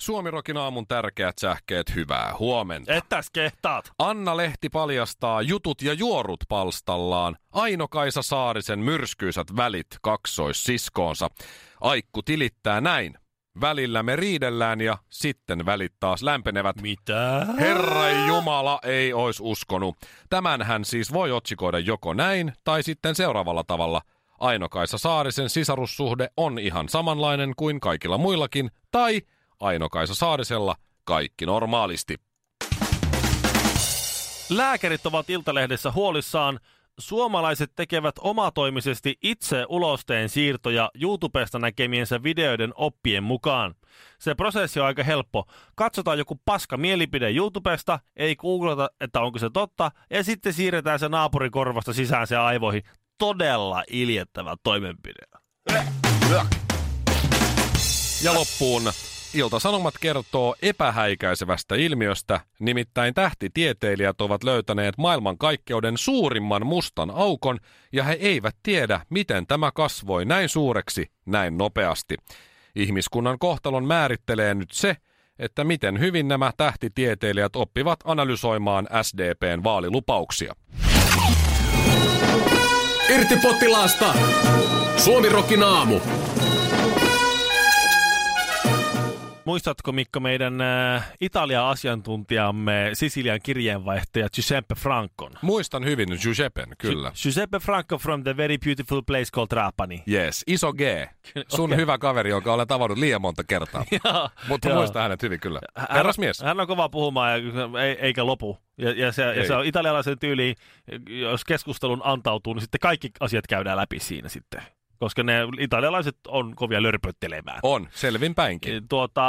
Suomirokin aamun tärkeät sähkeet, hyvää huomenta. Ettäs kehtaat. Anna Lehti paljastaa jutut ja juorut palstallaan. Aino-Kaisa Saarisen myrskyisät välit kaksoissiskoonsa. Aikku tilittää näin. Välillä me riidellään ja sitten välit taas lämpenevät. Mitä? Herra Jumala ei ois uskonut. Tämän hän siis voi otsikoida joko näin tai sitten seuraavalla tavalla. Aino-Kaisa Saarisen sisarussuhde on ihan samanlainen kuin kaikilla muillakin, tai Aino-Kaisa Saarisella kaikki normaalisti. Lääkärit ovat Iltalehdessä huolissaan. Suomalaiset tekevät omatoimisesti itse ulosteen siirtoja YouTubesta näkemiensä videoiden oppien mukaan. Se prosessi on aika helppo. Katsotaan joku paska mielipide YouTubesta, ei googlata, että onko se totta, ja sitten siirretään se naapurikorvasta sisään se aivoihin. Todella iljettävä toimenpide. Ja loppuun Ilta-Sanomat kertoo epähäikäisevästä ilmiöstä, nimittäin tähtitieteilijät ovat löytäneet maailmankaikkeuden suurimman mustan aukon, ja he eivät tiedä, miten tämä kasvoi näin suureksi näin nopeasti. Ihmiskunnan kohtalon määrittelee nyt se, että miten hyvin nämä tähtitieteilijät oppivat analysoimaan SDPn vaalilupauksia. Irti potilaasta! Suomirokin aamu. Muistatko Mikko meidän äh, Italia-asiantuntijamme Sisilian kirjeenvaihtaja Giuseppe Francon? Muistan hyvin Giuseppen, kyllä. Gi- Giuseppe Franco from the very beautiful place called Trapani. Yes, iso G. Sun hyvä kaveri, jonka olen tavannut liian monta kertaa. Joo, Mutta joo. muistan hänet hyvin kyllä. Hän, Herras mies. hän on kova puhumaan ja, ei, eikä lopu. Ja, ja, se, ja se on italialaisen tyyliin, jos keskustelun antautuu, niin sitten kaikki asiat käydään läpi siinä sitten. Koska ne italialaiset on kovia lörpöttelemään. On, selvin päinkin. Tuota,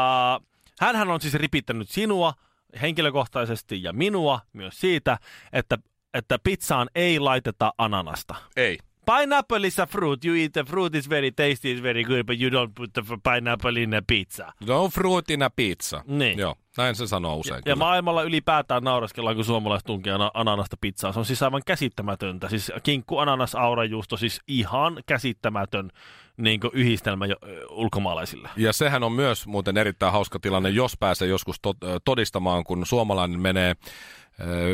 hänhän on siis ripittänyt sinua henkilökohtaisesti ja minua myös siitä, että, että pizzaan ei laiteta ananasta. Ei. Pineapple is a fruit. You eat the fruit is very tasty, is very good, but you don't put the pineapple in a pizza. No fruitina pizza. Niin. Joo, näin se sanoo usein. Ja kyllä. maailmalla ylipäätään nauraskellaan, kun suomalaiset tunkee ana- ananasta pizzaa. Se on siis aivan käsittämätöntä. Siis kinkku, ananas, aurajuusto, siis ihan käsittämätön niin yhdistelmä jo, ulkomaalaisille. Ja sehän on myös muuten erittäin hauska tilanne, jos pääsee joskus todistamaan, kun suomalainen menee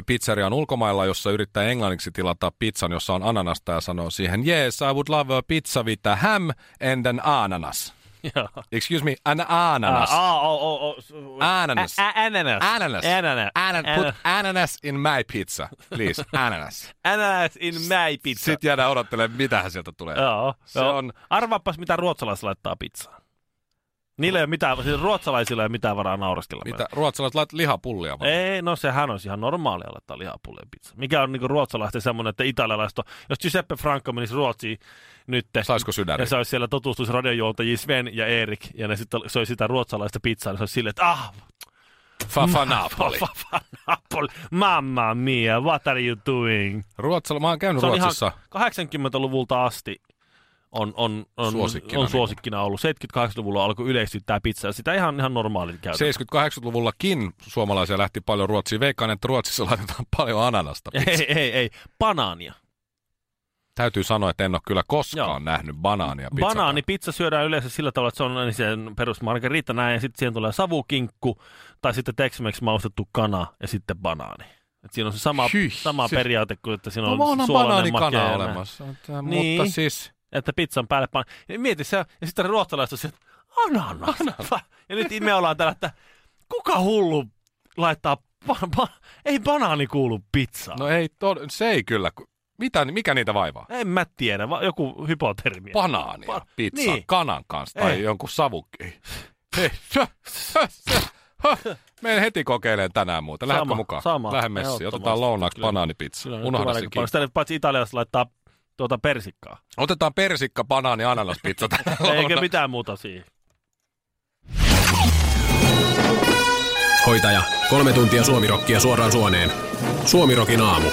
pizzeriaan ulkomailla, jossa yrittää englanniksi tilata pizzan, jossa on ananasta ja sanoo siihen, yes, I would love a pizza with a ham and an ananas. Excuse me, an ananas. Ah, oh, oh, oh. Ananas. Ananas. Ananas. Ananas. Anan- put ananas in my pizza, please. Ananas. Ananas in my pizza. Sitten jäädään odottelemaan, mitähän sieltä tulee. Joo. Se on- Arvaapas, mitä ruotsalaiset laittaa pizzaan. Niillä ei ole mitään, siis ruotsalaisilla ei ole mitään varaa nauraskella. Mitä? Ruotsalaiset lait lihapullia vai? Ei, no sehän on ihan normaalia laittaa lihapulleen pizza. Mikä on niinku ruotsalaisten semmoinen, että italialaiset on, jos Giuseppe Franco menisi Ruotsiin nyt, Saisiko sydäri? ja se olisi siellä tutustuisi radiojuontajia Sven ja Erik, ja ne sitten söi sitä ruotsalaista pizzaa, niin se olisi silleen, että ah, Fa, fa Napoli. fa, fa, Napoli, mamma mia, what are you doing? Ruotsalla, mä oon käynyt Se Ruotsissa. ihan 80-luvulta asti on, on, on, Suosikkina on niin. suosikkina ollut. 78-luvulla alkoi yleistyä tämä pizza, ja sitä ihan, ihan normaali käytä. 70-80-luvullakin suomalaisia lähti paljon Ruotsiin. Veikkaan, että Ruotsissa laitetaan paljon ananasta. pizzaan. Ei, ei, ei, banaania. Täytyy sanoa, että en ole kyllä koskaan Joo. nähnyt banaania pizzaa. Banaanipizza syödään yleensä sillä tavalla, että se on ensin perus margarita näin, ja sitten siihen tulee savukinkku, tai sitten Tex-Mex maustettu kana, ja sitten banaani. Et siinä on se sama, Hyh, sama se- periaate kuin, että siinä No, on onhan suolainen makea. olemassa. Mutta, Niin. mutta siis... Että pizzan päälle pan... Mieti se, ja sitten ruotsalaiset on että ananas. Ja nyt me ollaan täällä, että kuka hullu laittaa, ba- ba- ei banaani kuulu pizzaan. No ei, to, se ei kyllä. Mitä, mikä niitä vaivaa? En mä tiedä, va- joku hypotermia. Banaania, Pa- pizza, niin. kanan kanssa tai Ei. jonkun savukki. Hei. Menen heti kokeilemaan tänään muuten. Lähdekö Sama, mukaan? sama. Lähden messiin. Otetaan lounaaksi banaanipizza. Unohda se kiinni. Sitä paitsi italialaiset laittaa tuota persikkaa. Otetaan persikka, banaani, ananaspizza Eikä mitään muuta siihen. Hoitaja, kolme tuntia suomirokkia suoraan suoneen. Suomirokin aamu.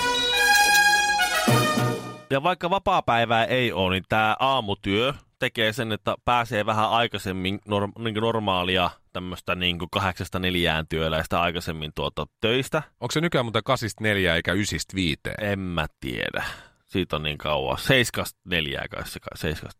ja vaikka vapaa-päivää ei ole, niin tämä aamutyö tekee sen, että pääsee vähän aikaisemmin norm- niin normaalia tämmöistä niin kahdeksasta neljään työläistä aikaisemmin tuota töistä. Onko se nykyään muuten kasista neljä eikä ysistä viiteen? En mä tiedä. Siitä on niin kauan. 7.4 kai se, 7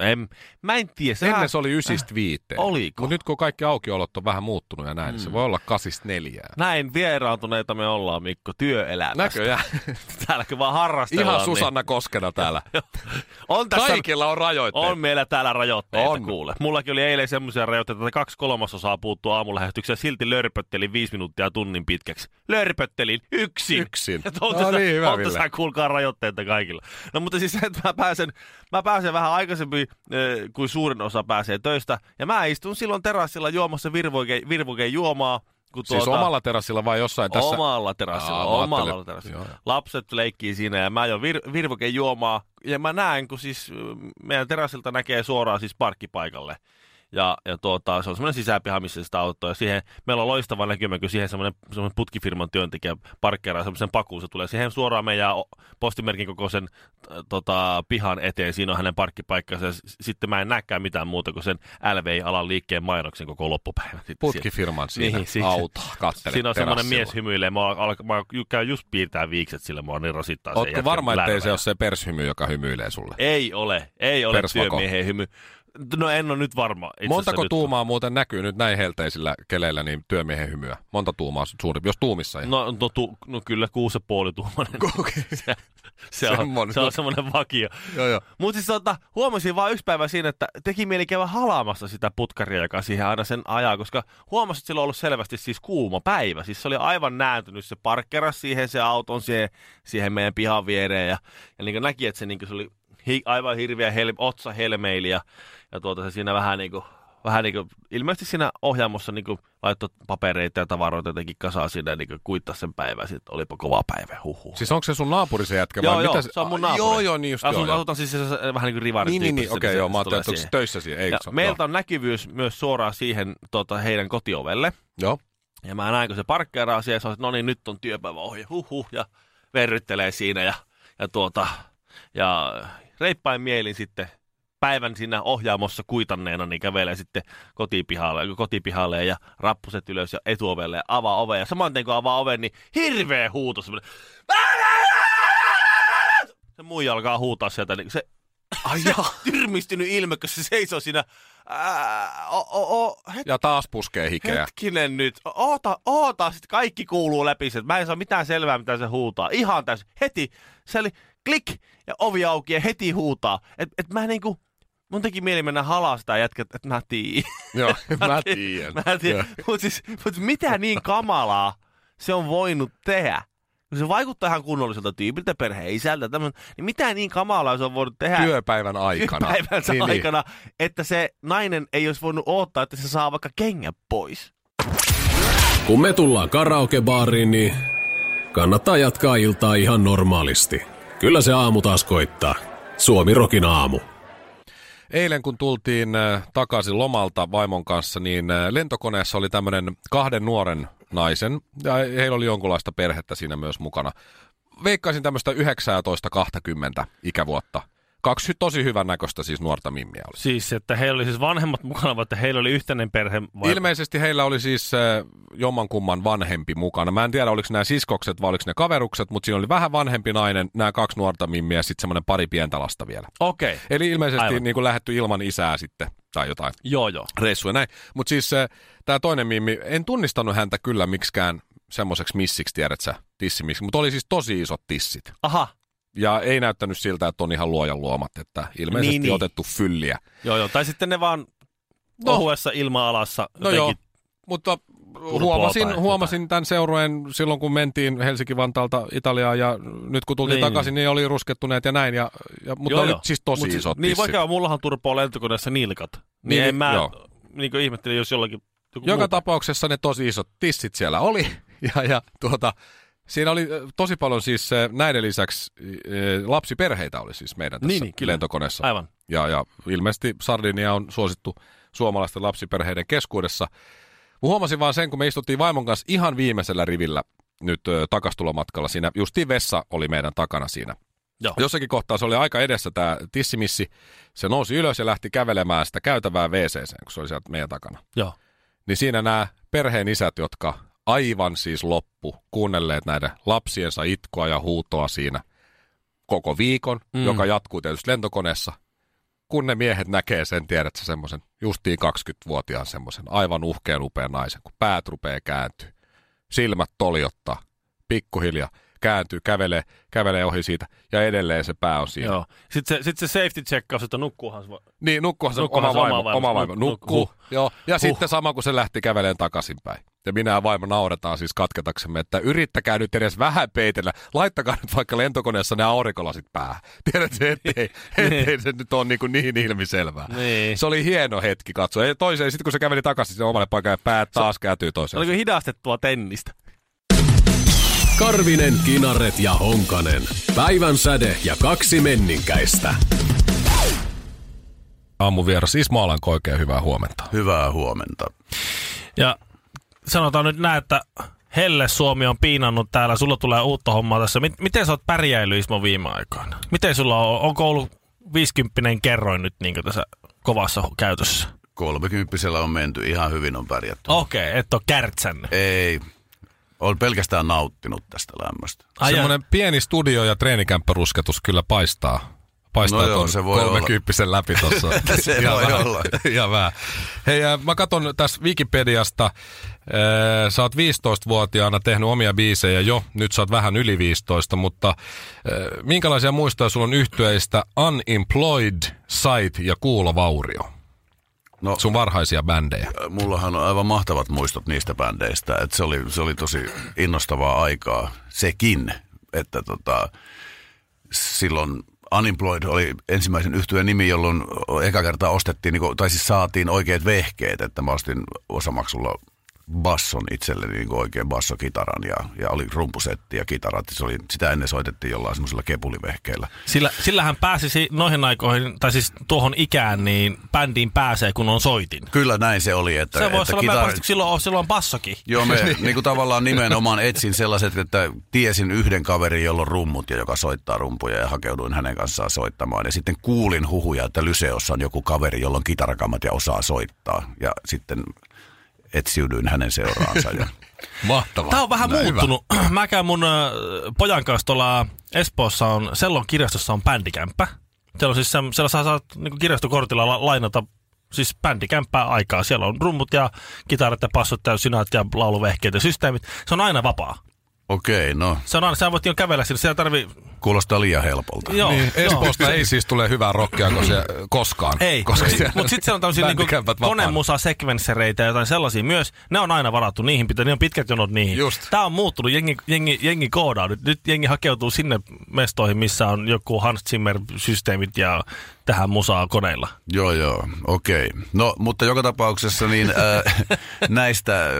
en, mä en tiedä. Se Ennen se oli ysistä viiteen. Oliko? Mutta nyt kun kaikki aukiolot on vähän muuttunut ja näin, mm. niin se voi olla kasista neljää. Näin vieraantuneita me ollaan, Mikko, työelämästä. Näköjään. Täälläkö vaan harrastellaan. Ihan Susanna Koskena täällä. Niin. On tässä, Kaikilla on rajoitteet. on meillä täällä rajoitteita, On. kuule. Mullakin oli eilen semmoisia rajoitteita, että kaksi kolmasosaa puuttuu aamulähetykseen. Silti lörpöttelin viisi minuuttia tunnin pitkäksi. Lörpöttelin yksin. Yksin. No on tässä, niin, hyvä, on tässä kuulkaa rajoitteita kaikilla. No mutta siis että mä pääsen, mä pääsen vähän aikaisemmin äh, kuin suurin osa pääsee töistä. Ja mä istun silloin terassilla juomassa virvoke, virvoke juomaa. Kun Siis tuota, omalla terassilla vai jossain tässä? Omalla terassilla, Aa, omalla terassilla. joo. Lapset leikkii siinä ja mä jo vir- virvoke juomaa. Ja mä näen, kun siis ö, meidän terassilta näkee suoraan siis parkkipaikalle. Ja, ja tuota, se on semmoinen sisäpiha, missä sitä autoa. Ja siihen, meillä on loistava näkymä, kun siihen semmoinen, semmoinen putkifirman työntekijä parkkeeraa semmoisen pakuun. Se tulee siihen suoraan meidän postimerkin kokoisen tota, pihan eteen. Siinä on hänen parkkipaikkansa. Ja sitten mä en näkään mitään muuta kuin sen LVI-alan liikkeen mainoksen koko loppupäivän. Putkifirman siinä Niin, siis- auto, kattele Siinä on semmoinen mies hymyilee. Mä, al- mä käyn just piirtää viikset sillä, mua niin rasittaa Ootko varma, ettei se ole se pershymy, joka hymyilee sulle? Ei ole, ei ole Persvako. työmiehen hymy. No en ole nyt varma. Montako nyt, tuumaa muuten näkyy nyt näin helteisillä keleillä niin työmiehen hymyä? Monta tuumaa suuri, jos tuumissa ihan. No, no, tu, no kyllä kuusi puoli tuumainen. se, se, on, se on semmoinen vakio. Joo, joo. Mutta siis tota, huomasin vaan yksi päivä siinä, että teki mieli käydä halaamassa sitä putkaria, joka siihen aina sen ajaa, koska huomasin, että sillä on ollut selvästi siis kuuma päivä. Siis se oli aivan nääntynyt, se parkkeras siihen se auton siihen, siihen meidän pihan viereen ja, ja niin näki, että se, niin se oli hi, aivan hirveä hel, otsa helmeili ja, ja tuota, se siinä vähän niin kuin, vähän niin kuin, ilmeisesti siinä ohjaamossa niin kuin laittoi papereita ja tavaroita jotenkin kasaan siinä ja niin kuin kuittaa sen päivän. Sitten olipa kova päivä, huhu. Siis onko se sun naapuri se jätkä? Joo, vai joo, mitä se on mun naapuri. Joo, joo, niin just Asun, joo, joo. Asutaan siis se, se, vähän niin kuin rivarin Niin, niin, niin, okei, se- joo, se mä ajattelin, että onko se töissä siihen? Ei, Ja se meiltä on näkyvyys myös suoraan siihen tota, heidän kotiovelle. Joo. Ja mä näin, kun se parkkeeraa siellä, se että no niin, nyt on työpäivä ohi, huh, huh, ja verryttelee siinä. Ja, ja, tuota, ja reippain mielin sitten päivän siinä ohjaamossa kuitanneena, niin kävelee sitten kotipihalle, kotipihalle ja rappuset ylös ja etuovelle ja avaa oven. Ja saman tien kun avaa oven, niin hirveä huuto. semmoinen, Se muija alkaa huutaa sieltä. Niin se Ai tyrmistynyt ilme, kun se seisoo siinä. Ää, o, o, o, het, Ja taas puskee hikeä. hetkinen nyt. Oota, oota. Sitten kaikki kuuluu läpi. Mä en saa mitään selvää, mitä se huutaa. Ihan täysin. Heti. Se oli klik ja ovi auki ja heti huutaa. Et, et mä niinku, mun teki mieli mennä halaa sitä jätkät, että mä tiedän. Joo, mä tiedän. Mä tiedän. Mutta siis, mut mitä niin kamalaa se on voinut tehdä? Kun se vaikuttaa ihan kunnolliselta tyypiltä, perheen isältä, tämmönen, niin mitä niin kamalaa se on voinut tehdä Työpäivän aikana. päivänsä Niin, niin. aikana, että se nainen ei olisi voinut odottaa, että se saa vaikka kengät pois. Kun me tullaan karaokebaariin, niin kannattaa jatkaa iltaa ihan normaalisti. Kyllä se aamu taas koittaa. Suomi Rokin aamu. Eilen kun tultiin äh, takaisin lomalta vaimon kanssa, niin äh, lentokoneessa oli tämmöinen kahden nuoren naisen, ja heillä oli jonkunlaista perhettä siinä myös mukana. Veikkaisin tämmöistä 19-20 ikävuotta. Kaksi tosi hyvän näköistä siis nuorta mimmiä oli. Siis, että heillä oli siis vanhemmat mukana, vai että heillä oli yhteinen perhe? Vai? Ilmeisesti heillä oli siis äh, jommankumman vanhempi mukana. Mä en tiedä, oliko nämä siskokset vai oliko ne kaverukset, mutta siinä oli vähän vanhempi nainen, nämä kaksi nuorta mimmiä ja sitten semmoinen pari pientä lasta vielä. Okei. Okay. Eli ilmeisesti Aivan. niin kuin lähetty ilman isää sitten tai jotain Joo, joo. reissuja näin. Mutta siis tämä toinen mimmi, en tunnistanut häntä kyllä miksikään semmoiseksi missiksi, tiedät sä, tissimiksi, mutta oli siis tosi isot tissit. Aha. Ja ei näyttänyt siltä, että on ihan luojan luomat, että ilmeisesti Niin, niin. otettu fylliä. Joo, joo. Tai sitten ne vaan No. ohuessa ilma-alassa No joo, mutta huomasin, huomasin tämän seurueen silloin, kun mentiin Helsinki-Vantaalta Italiaan ja nyt kun tultiin Niin. takaisin, niin oli ruskettuneet ja näin. Ja, ja, mutta Joo, oli joo. siis tosi Mut isot Niin, vaikka mullahan turpoo lentokoneessa nilkat. Niin, Niin, en mä joo. niin ihmettelin, jos jollakin... Joka muu- tapauksessa ne tosi isot tissit siellä oli. Ja, ja tuota, siinä oli tosi paljon siis näiden lisäksi lapsiperheitä oli siis meidän tässä Niin, niin, lentokoneessa. Aivan. Ja, ja ilmeisesti Sardinia on suosittu suomalaisten lapsiperheiden keskuudessa. Mä huomasin vaan sen, kun me istuttiin vaimon kanssa ihan viimeisellä rivillä nyt ö, takastulomatkalla siinä. Justiin vessa oli meidän takana siinä. Joo. Jossakin kohtaa se oli aika edessä tämä tissimissi. Se nousi ylös ja lähti kävelemään sitä käytävää wc kun se oli sieltä meidän takana. Joo. Niin siinä nämä perheen isät, jotka aivan siis loppu kuunnelleet näiden lapsiensa itkua ja huutoa siinä koko viikon, Mm. joka jatkuu tietysti lentokoneessa. Kun ne miehet näkee sen, tiedät sä semmoisen justiin 20-vuotiaan semmoisen aivan uhkean upean naisen, kun päät rupeaa kääntyy, silmät toljottaa, pikkuhiljaa kääntyy, kävelee, kävelee ohi siitä ja edelleen se pää on siinä. Joo. Sitten se, sit se safety checkaus, että nukkuuhan se voi. Niin, nukkuhan se Nukkuuhan oma se vaimo, oma vaimo. oma vaimo. Nuk- Nukkuu. huh. Joo. Ja Huh. sitten sama, kun se lähti käveleen takaisinpäin. Ja minä ja vaimo nauretaan siis katketaksemme, että yrittäkää nyt edes vähän peitellä. Laittakaa nyt vaikka lentokoneessa ne aurinkolasit päähän. Tiedätkö, ettei, ettei se nyt ole niin, kuin niin ilmiselvää. Niin. Se oli hieno hetki katsoa. Ja toiseen, sitten kun se käveli takaisin sinne omalle paikalle, päät taas kääntyy toiseen. Oliko hidastettua tennistä? Karvinen, Kinaret ja Honkanen. Päivän säde ja kaksi menninkäistä. Aamun vieras Ismo Alanko oikein hyvää huomenta. Hyvää huomenta. Ja sanotaan nyt näin, että Helle Suomi on piinannut täällä, sulla tulee uutta hommaa tässä. Mit- miten sä oot pärjäillyt Ismo viime aikoina? Miten sulla on, onko ollut 50 kerroin nyt niin tässä kovassa käytössä? Kolmekymppisellä on menty, ihan hyvin on pärjätty. Okei, okay, et ole kärtsännyt. Ei, olen pelkästään nauttinut tästä lämmöstä. Ai ja- Semmoinen pieni studio- ja treenikämpppärusketus kyllä paistaa. Paistaa No joo, se voi olla. kolmekymppisen läpi tuossa. Se Ihan voi vähän. olla. Ihan vähän. Hei, äh, mä katson tässä Wikipediasta. Äh, Sä oot 15-vuotiaana tehnyt omia biisejä jo. Nyt sä oot vähän yli 15, mutta äh, minkälaisia muistoja sulla on yhtyeistä Unemployed, Sight ja Kuulovaurio? No, Sun varhaisia bändejä. mullahan on aivan mahtavat muistot niistä bändeistä. Että se, oli, se oli tosi innostavaa aikaa sekin, että tota, silloin Unemployed oli ensimmäisen yhtyeen nimi, jolloin eka kertaa ostettiin, niin tai siis saatiin oikeat vehkeet, että mä ostin osamaksulla basson itselleni niin oikein bassokitaran ja, ja oli rumpusetti ja kitarat. Se oli, sitä ennen soitettiin jollain semmoisella kepulivehkeellä. Sillä, sillähän pääsisi noihin aikoihin, tai siis tuohon ikään, niin bändiin pääsee, kun on soitin. Kyllä näin se oli. Että, Se voisi että olla kitar... silloin, on- silloin on bassokin. Joo, me niin kuin tavallaan nimenomaan etsin sellaiset, että tiesin yhden kaverin, jolla on rummut ja joka soittaa rumpuja ja hakeuduin hänen kanssaan soittamaan. Ja sitten kuulin huhuja, että Lyseossa on joku kaveri, jolla on kitarakammat ja osaa soittaa. Ja sitten etsiydyin hänen seuraansa. Ja Mahtavaa. Tämä on vähän hyvä. muuttunut. Mä käyn mun ö, pojan kanssa tuolla Espoossa on, Sellon kirjastossa on bändikämppä. Siellä, on siis, sem- siellä saa, saa niin kirjastokortilla la, lainata siis bändikämppää aikaa. Siellä on rummut ja kitarat ja passot ja synät ja lauluvehkeet ja systeemit. Se on aina vapaa. Okei, no Se on aina, sä voit jo kävellä sinne, siellä tarvii... kuulostaa liian helpolta. Joo, Niin, joo. Espoosta ei siis tule hyvää rockia koska koskaan. Ei, koska ei. mutta sitten siellä on tämmöisiä niinku bändikämpät vapaana. konemusa sekvenssereitä ja jotain sellaisia myös. Ne on aina varattu, niihin pitää, ne on pitkät jonot niihin. Just. Tämä on muuttunut, jengi, jengi, jengi koodaa nyt. Nyt jengi hakeutuu sinne mestoihin, missä on joku Hans Zimmer-systeemit ja tähän musaa koneilla. Joo, joo, okei. No, mutta joka tapauksessa niin äh, näistä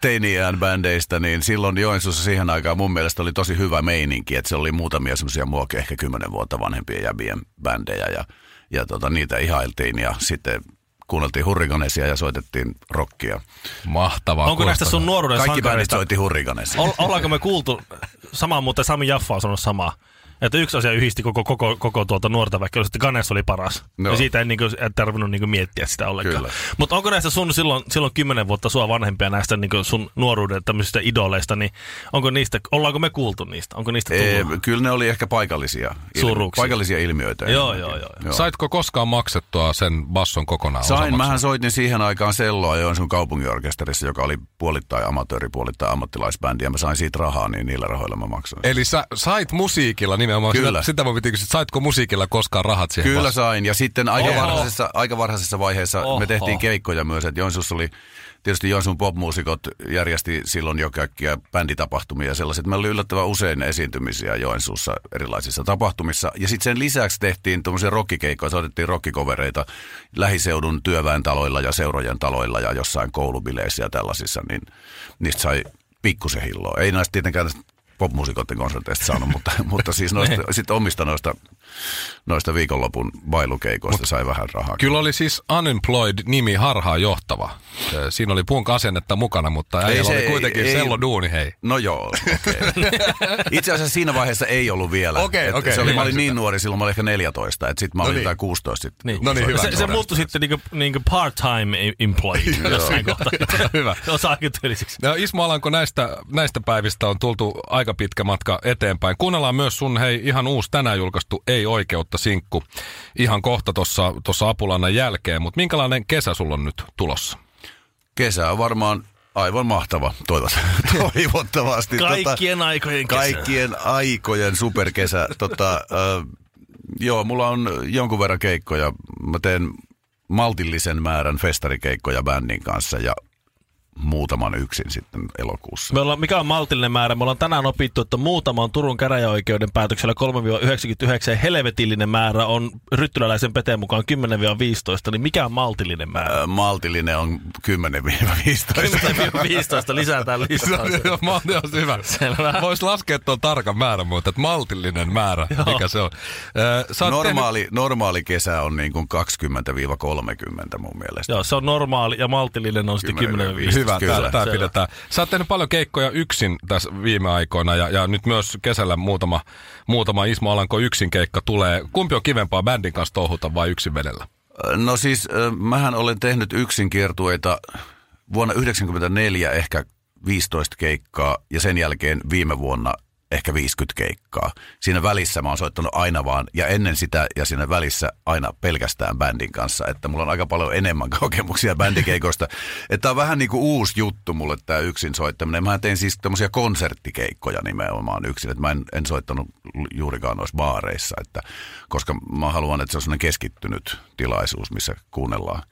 teiniään bändeistä, niin silloin Joensuussa siihen aikaan mun mielestä oli tosi hyvä meininki, että se oli muutamia semmoisia muokin ehkä kymmenen vuotta vanhempien jäbien bändejä ja, ja tota, niitä ihailtiin ja sitten kuunneltiin hurrikanesia ja soitettiin rockia. Mahtavaa. Onko näistä sun nuoruuden Kaikki bändit soitti hurrikanesia. Ol, ollaanko me kuultu, sama muuten Sami Jaffa on sanonut samaa, että yksi asia yhdisti koko, koko, koko tuota nuorta väkeä, oli, että Ganes oli paras. No. Ja siitä ei niinku, et tarvinnut niinku miettiä sitä ollenkaan. Kyllä. Mutta onko näistä sun silloin, silloin kymmenen vuotta sua vanhempia näistä niinku sun nuoruuden tämmöisistä idoleista, niin onko niistä, ollaanko me kuultu niistä? Onko niistä Ee, tullut? kyllä ne oli ehkä paikallisia, Suuruuksia. paikallisia ilmiöitä. Joo, enemmänkin. joo, joo. Saitko koskaan maksettua sen basson kokonaan Sain, mähän soitin siihen aikaan selloa Joensuun kaupunginorkesterissa, joka oli puolittain amatööri, puolittain ammattilaisbändi, ja mä sain siitä rahaa, niin niillä rahoilla mä maksoin. Eli sä sait musiikilla nimenomaan. Kyllä. Sitä, sitä mä piti kysyä, että saitko musiikilla koskaan rahat siihen Kyllä bassoon? sain, ja sitten aika Oho. varhaisessa, aika varhaisessa vaiheessa Oho. me tehtiin keikkoja myös, että Joensuussa oli, tietysti Joensuun popmuusikot järjesti silloin jo kaikkia bänditapahtumia ja sellaiset. Meillä oli yllättävän usein esiintymisiä Joensuussa erilaisissa tapahtumissa. Ja sitten sen lisäksi tehtiin tuommoisia rockikeikkoja, soitettiin rockikovereita lähiseudun työväentaloilla ja seurojen taloilla ja jossain koulubileissä ja tällaisissa, niin niistä sai pikkusen hilloa. Ei näistä tietenkään popmuusikoiden konserteista saanut, mutta, mutta siis noista, sitten omista noista, noista viikonlopun bailukeikoista sai vähän rahaa. Kyllä oli siis Unemployed-nimi harhaa johtava. Siinä oli punk asennetta mukana, mutta ei se, oli kuitenkin ei, sello duuni, hei. No joo, okay. Itse asiassa siinä vaiheessa ei ollut vielä. Okei, okay, okei. Okay, se oli, mä olin niin nuori, silloin mä olin ehkä 14, että sitten mä olin no niin. 16 sitten. Niin. No niin, hyvä. Se, se muuttui sitten niinku, niinku part-time employee jossain kohtaa. hyvä. Osa aika tyylisiksi. No Ismo Alanko, näistä, näistä päivistä on tultu aika pitkä matka eteenpäin. Kuunnellaan myös sun, hei, ihan uusi tänään julkaistu Ei oikeutta sinkku. Ihan kohta tuossa Apulannan jälkeen, mutta minkälainen kesä sulla on nyt tulossa? Kesä on varmaan aivan mahtava, toivottavasti. Kaikkien tota, aikojen kesä. Kaikkien aikojen superkesä. tota, äh, joo, mulla on jonkun verran keikkoja. Mä teen maltillisen määrän festarikeikkoja bändin kanssa ja muutaman yksin sitten elokuussa. Me ollaan, mikä on maltillinen määrä? Me ollaan tänään opittu, että muutama on Turun käräjäoikeuden päätöksellä 3-99 helvetillinen määrä on ryttyläläisen peteen mukaan 10-15, niin mikä on maltillinen määrä? Öö, maltillinen on 10-15. 10-15 lisätään listaa. Malti on hyvä. Voisi laskea tuon tarkan määrän, mutta että maltillinen määrä, Joo. mikä se on. Öö, normaali, tehnyt... normaali kesä on niin kuin 20-30 mun mielestä. Joo, se on normaali ja maltillinen on sitten 10-15 hyvä, Kyllä, tämä, tämä pidetään. Sä oot tehnyt paljon keikkoja yksin tässä viime aikoina ja, ja nyt myös kesällä muutama, muutama Ismo Alanko yksin keikka tulee. Kumpi on kivempaa bändin kanssa touhuta vai yksin vedellä? No siis, mähän olen tehnyt yksin kiertueita vuonna 1994 ehkä 15 keikkaa ja sen jälkeen viime vuonna ehkä 50 keikkaa. Siinä välissä mä oon soittanut aina vaan, ja ennen sitä ja siinä välissä aina pelkästään bändin kanssa. Että mulla on aika paljon enemmän kokemuksia bändikeikoista. että on vähän niin kuin uusi juttu mulle tämä yksin soittaminen. Mä tein siis tämmöisiä konserttikeikkoja nimenomaan yksin. Että mä en, en soittanut juurikaan noissa baareissa, että, koska mä haluan, että se on sellainen keskittynyt tilaisuus, missä kuunnellaan.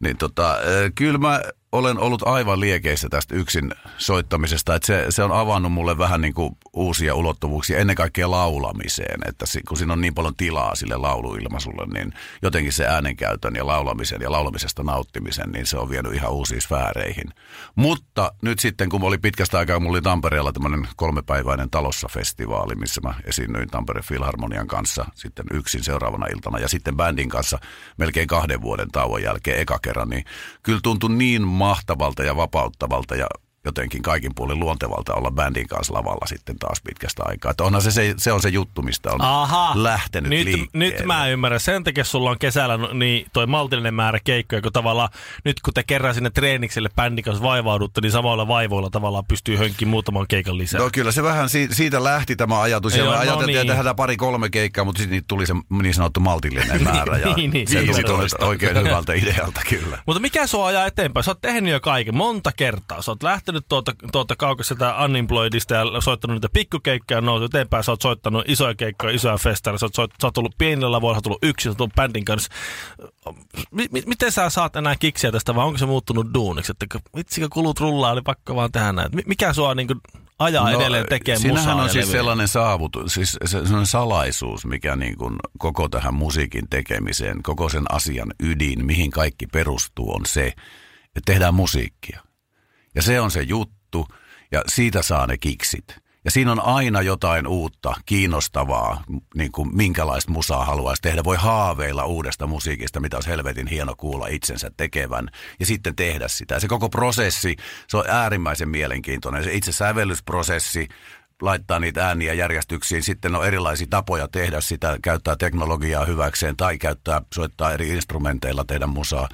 Niin tota, kyllä mä olen ollut aivan liekeissä tästä yksin soittamisesta, että se, se on avannut mulle vähän niin kuin uusia ulottuvuuksia ennen kaikkea laulamiseen, että kun siinä on niin paljon tilaa sille lauluilmaisulle, niin jotenkin se äänenkäytön ja laulamisen ja laulamisesta nauttimisen, niin se on vienyt ihan uusiin sfääreihin. Mutta nyt sitten, kun oli pitkästä aikaa, mulla oli Tampereella tämmöinen kolmepäiväinen talossa-festivaali, missä mä esiinnyin Tampereen Filharmonian kanssa sitten yksin seuraavana iltana ja sitten bändin kanssa melkein kahden vuoden tauon jälkeen eka kerran, niin kyllä tuntui niin mahtavalta ja vapauttavalta ja jotenkin kaikin puolin luontevalta olla bändin kanssa lavalla sitten taas pitkästä aikaa. Että onhan se, se, se on se juttu, mistä on Aha, lähtenyt nyt, liikkeelle. Nyt mä ymmärrän. Sen takia sulla on kesällä niin toi maltillinen määrä keikkoja, kun tavallaan nyt kun te kerran sinne treenikselle bändin kanssa vaivaudutte, niin samoilla vaivoilla tavallaan pystyy hönkin muutaman keikan lisää. No kyllä se vähän si- siitä lähti tämä ajatus. Joo, ja no ajateltiin, niin. että tehdään pari-kolme keikkaa, mutta sitten tuli se niin sanottu maltillinen määrä. Ja niin, niin, se tuli oikein hyvältä idealta kyllä. mutta mikä sua ajaa eteenpäin? Sä oot tehnyt jo kaiken monta kertaa. Sä oot lähtenyt tuota, tuota tuolta kaukaiselta Unemployedista ja soittanut niitä pikkukeikkoja, nousu eteenpäin, sä oot soittanut isoja keikkoja, isoja festareja, sä oot, soit, sä oot tullut pienillä lavoilla, sä oot tullut yksin, sä oot tullut bändin kanssa. M- m- miten sä saat enää kiksiä tästä, vai onko se muuttunut duuniksi? Että vitsikö kulut rullaa, oli pakko vaan tehdä näin. Mikä sua niin kuin, ajaa no, edelleen tekemään musaa on siis sellainen saavutus, siis sellainen salaisuus, mikä niin kuin koko tähän musiikin tekemiseen, koko sen asian ydin, mihin kaikki perustuu, on se, että tehdään musiikkia. Ja se on se juttu ja siitä saa ne kiksit. Ja siinä on aina jotain uutta, kiinnostavaa, niin kuin minkälaista musaa haluaisi tehdä. Voi haaveilla uudesta musiikista, mitä olisi helvetin hieno kuulla itsensä tekevän ja sitten tehdä sitä. Ja se koko prosessi, se on äärimmäisen mielenkiintoinen. Se itse sävellysprosessi, laittaa niitä ääniä järjestyksiin. Sitten on erilaisia tapoja tehdä sitä, käyttää teknologiaa hyväkseen tai käyttää, soittaa eri instrumenteilla, tehdä musaa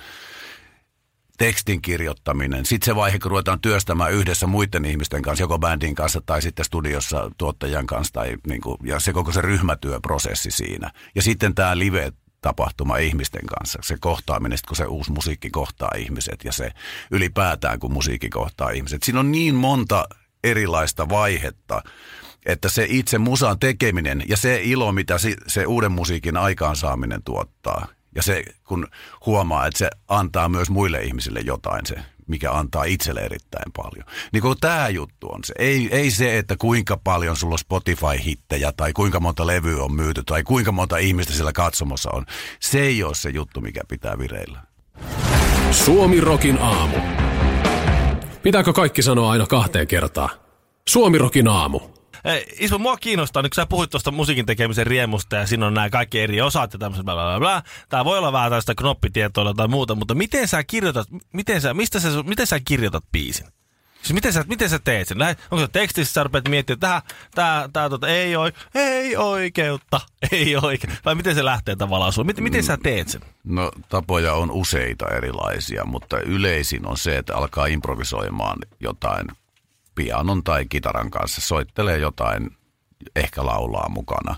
tekstin kirjoittaminen. Sitten se vaihe, kun ruvetaan työstämään yhdessä muiden ihmisten kanssa, joko bändin kanssa tai sitten studiossa tuottajan kanssa, tai niin kuin, ja se koko se ryhmätyöprosessi siinä. Ja sitten tämä live tapahtuma ihmisten kanssa, se kohtaaminen, kun se uusi musiikki kohtaa ihmiset ja se ylipäätään, kun musiikki kohtaa ihmiset. Siinä on niin monta erilaista vaihetta, että se itse musan tekeminen ja se ilo, mitä se uuden musiikin aikaansaaminen tuottaa, ja se, kun huomaa, että se antaa myös muille ihmisille jotain, se mikä antaa itselle erittäin paljon. Niin kuin tämä juttu on se. Ei, ei se, että kuinka paljon sulla on Spotify-hittejä tai kuinka monta levyä on myyty tai kuinka monta ihmistä siellä katsomossa on. Se ei ole se juttu, mikä pitää vireillä. Suomi Rokin aamu. Pitääkö kaikki sanoa aina kahteen kertaan? Suomi Rokin aamu. Ei, Ismo, mua kiinnostaa, nyt kun sä puhuit tuosta musiikin tekemisen riemusta ja siinä on nämä kaikki eri osat ja tämmöiset bla bla bla. Tää voi olla vähän tästä knoppitietoilla tai muuta, mutta miten sä kirjoitat, miten sä, mistä sä, miten sä kirjoitat biisin? Siis miten sä, miten sä teet sen? Lähet, onko se tekstissä, sä rupeat miettimään, että tää, tää, tää tota, ei, oi, ei oikeutta, ei oikein. Vai miten se lähtee tavallaan sulle? Miten, miten sä teet sen? No tapoja on useita erilaisia, mutta yleisin on se, että alkaa improvisoimaan jotain pianon tai kitaran kanssa, soittelee jotain, ehkä laulaa mukana.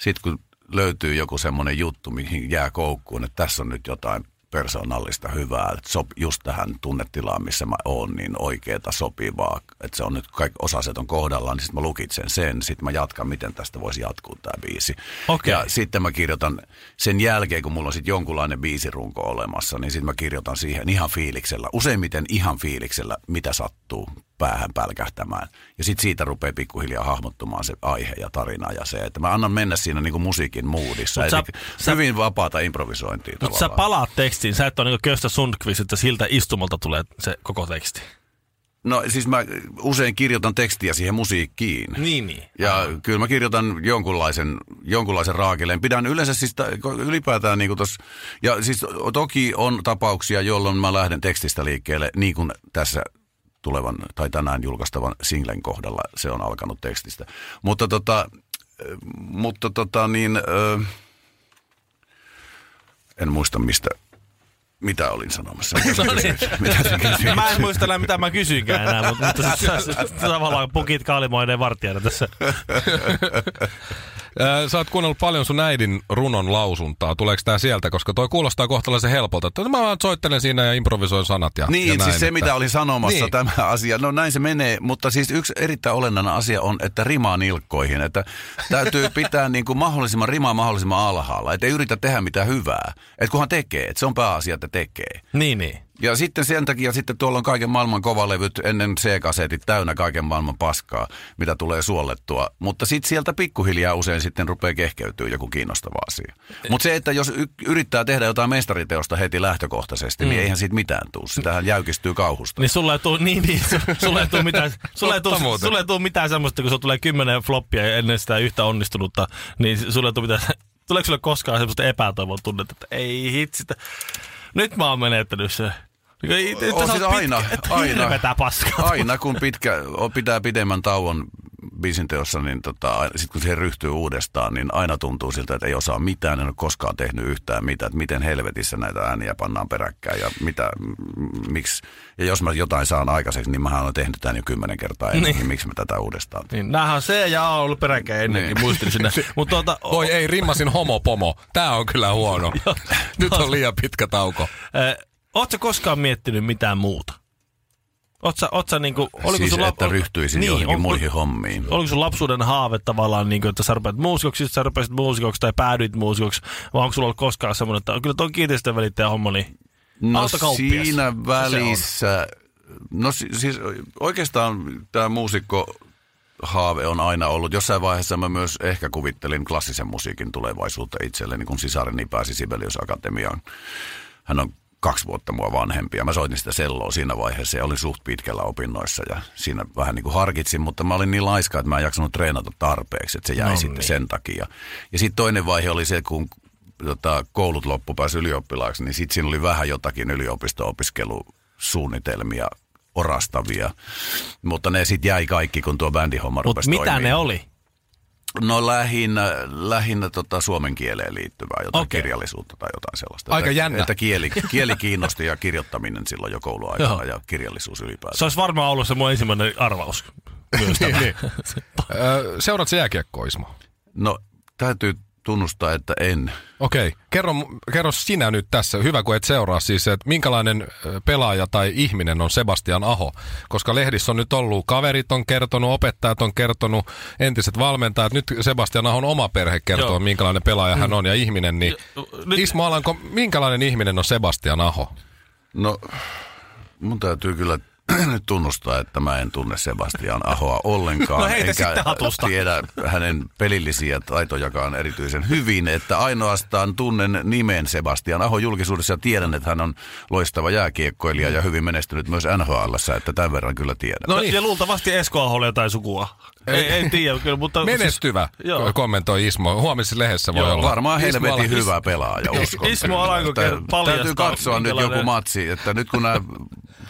Sitten kun löytyy joku semmoinen juttu, mihin jää koukkuun, että tässä on nyt jotain persoonallista hyvää, että sop, just tähän tunnetilaan, missä mä oon, niin oikeeta sopivaa, että se on nyt kaikki osaset on kohdallaan, niin sitten mä lukitsen sen, sitten mä jatkan, miten tästä voisi jatkuu tämä biisi. Okei. Ja sitten mä kirjoitan sen jälkeen, kun mulla on sitten jonkunlainen biisirunko olemassa, niin sitten mä kirjoitan siihen ihan fiiliksellä, useimmiten ihan fiiliksellä, mitä sattuu päähän pälkähtämään. Ja sitten siitä rupeaa pikkuhiljaa hahmottumaan se aihe ja tarina ja se, että mä annan mennä siinä niinku musiikin moodissa. Mut sä- Eli sä- hyvin vapaata improvisointia Mutta sä palaat tekstiin, sä et ole niin Köstä Sundqvist, että siltä istumalta tulee se koko teksti. No siis mä usein kirjoitan tekstiä siihen musiikkiin. Niin, niin. Ja kyllä mä kirjoitan jonkunlaisen, jonkunlaisen raakeleen. Pidän yleensä siis ta- ylipäätään niin kuin tos, ja siis toki on tapauksia, jolloin mä lähden tekstistä liikkeelle, niin kuin tässä tulevan tai tänään julkaistavan singlen kohdalla se on alkanut tekstistä. Mutta tota, äh, mutta tota niin, ö, en muista mistä, mitä olin sanomassa. Mitä sä kysyit? Mitä? Mä en muista enää, mitä mä kysyinkään enää, mutta, mutta sä, sä, sä, tavallaan pukit kaalimoineen vartijana tässä. Sä oot kuunnellut paljon sun äidin runon lausuntaa. Tuleeko tää sieltä? Koska toi kuulostaa kohtalaisen helpolta. Että mä vaan soittelen siinä ja improvisoin sanat ja, Niin, ja näin, siis se että- mitä olin sanomassa, Niin. niin. tämä asia, no näin se menee, mutta siis yksi erittäin olennainen asia on, että rimaa nilkkoihin, että täytyy pitää niin kuin mahdollisimman rimaa mahdollisimman alhaalla, että ei yritä tehdä mitään hyvää, että kunhan tekee, että se on pääasia, että tekee. Niin, niin. Ja sitten sen takia sitten tuolla on kaiken maailman kovalevyt ennen C-kasetit täynnä kaiken maailman paskaa, mitä tulee suollettua. Mutta sitten sieltä pikkuhiljaa usein sitten rupeaa kehkeytyä joku kiinnostava asia. Mutta se, että jos y- yrittää tehdä jotain mestariteosta heti lähtökohtaisesti, mm. niin eihän siitä mitään tule. Sitähän jäykistyy kauhusta. Niin sulle ei tuu, niin, niin, su- sulle ei tuu mitään, sulle ei tuu, ei tuu mitään semmoista, kun sulla tulee kymmenen floppia ennen sitä yhtä onnistunutta, niin sulle ei tuu mitään, tuleeko sulle koskaan semmoista epätoivon tunnetta, että ei hitsitä, nyt mä oon menettänyt se. Ei, että On siis aina, että aina. paskaa. Aina kun pitkä, pitää pidemmän tauon biisin teossa, niin tota, sitten kun siihen ryhtyy uudestaan, niin aina tuntuu siltä, että ei osaa mitään, en ole koskaan tehnyt yhtään mitään, että miten helvetissä näitä ääniä pannaan peräkkäin ja mitä, miksi. Ja jos mä jotain saan aikaiseksi, niin mä oon tehnyt tämän jo kymmenen kertaa ennen, Niin. niin. miksi mä tätä uudestaan teen. Niin, näähän on C ja A on ollut peräkkäin ennenkin, Niin. muistin sinne. Mutta tuota, Voi ei, rimmasin homopomo. Tää on kyllä huono. Nyt on liian pitkä tauko. Ootko koskaan miettinyt mitään muuta? Sä, oot sä niinku, oliko siis, sun lap- että ryhtyisin niin, johonkin on- muihin hommiin. Oliko sun lapsuuden haave tavallaan, niin kuin, että sä rupeat muusikoksi, sä rupesit muusikoksi tai päädyit muusikoksi, vai onko sulla ollut koskaan semmoinen, että kyllä tuon kiinteistön välittäjä homma, niin No siinä välissä, no si- siis oikeastaan tämä muusikko haave on aina ollut. Jossain vaiheessa mä myös ehkä kuvittelin klassisen musiikin tulevaisuutta itselleni, kun sisareni pääsi Sibelius Akatemiaan. Hän on kaksi vuotta mua vanhempi ja mä soitin sitä selloa siinä vaiheessa ja olin suht pitkällä opinnoissa ja siinä vähän niin kuin harkitsin, mutta mä olin niin laiska, että mä en jaksanut treenata tarpeeksi, että se jäi No no sitten niin. sen takia. Ja sitten toinen vaihe oli se, kun tota, koulut loppu pääsi ylioppilaaksi, niin sitten siinä oli vähän jotakin yliopisto-opiskelusuunnitelmia orastavia. Mutta ne sitten jäi kaikki, kun tuo bändihomma Mutta rupesi mitä toimimaan. ne oli? No lähinnä, lähinnä tota suomen kieleen liittyvää jotain okay. kirjallisuutta tai jotain sellaista. Aika että, jännä. Että kieli, kieli kiinnosti ja kirjoittaminen silloin jo kouluaikana Joo. ja kirjallisuus ylipäätään. Se olisi varmaan ollut se mun ensimmäinen arvaus. Myös tämä. Öö, Seuraat sä jääkiekkoa, Ismo? No täytyy tunnustaa, että en. Okei, kerro, kerro sinä nyt tässä, hyvä kun et seuraa siis, että minkälainen pelaaja tai ihminen on Sebastian Aho, koska lehdissä on nyt ollut, kaverit on kertonut, opettajat on kertonut, entiset valmentajat, nyt Sebastian Ahon oma perhe kertoo, Joo. minkälainen pelaaja hän on ja ihminen, niin Nyt- Ismo Alanko, minkälainen ihminen on Sebastian Aho? No mun täytyy kyllä nyt tunnustaa, että mä en tunne Sebastian Ahoa ollenkaan. No enkä tiedä hänen pelillisiä taitojakaan erityisen hyvin, että ainoastaan tunnen nimen Sebastian Aho julkisuudessa ja tiedän, että hän on loistava jääkiekkoilija ja hyvin menestynyt myös NHLssä, että tämän verran kyllä tiedän. No, niin. Ja luultavasti Esko Aholle jotain sukua. Ei, ei tiedä kyllä, mutta... Menestyvä, Joo. siis, kommentoi Ismo. Huomisessa lehdessä voi Joo, olla. Varmaan Ismo helvetin Ala- hyvä pelaaja, uskon. Ismo Alanko paljastaa, Täytyy katsoa nyt joku matsi, että nyt kun nämä,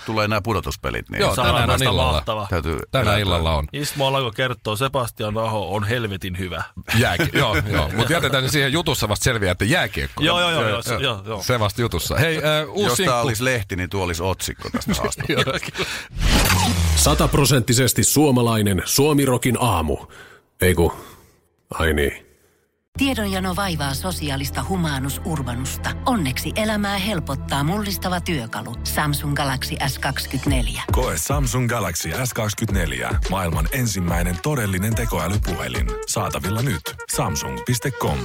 tulee nämä pudotuspelit, niin Joo, tänään on illalla. mahtava. täytyy... Tänään illalla on. Ismo Alanko kertoo, Sebastian Aho on helvetin hyvä. Jääki, joo, joo. Mutta jätetään se siihen jutussa vasta selviää, että jääkiekko. Joo, joo, joo, joo, se- joo, joo. Se vasta jutussa. Hei, äh, uusi Jos tämä olisi lehti, niin tuo olisi otsikko tästä haastattelusta. Sataprosenttisesti suomalainen Suomirokin aamu. Ei ku, ai niin. Tiedonjano vaivaa sosiaalista humanus urbanusta. Onneksi elämää helpottaa mullistava työkalu. Samsung Galaxy S24. Koe Samsung Galaxy S24. Maailman ensimmäinen todellinen tekoälypuhelin. Saatavilla nyt. Samsung.com.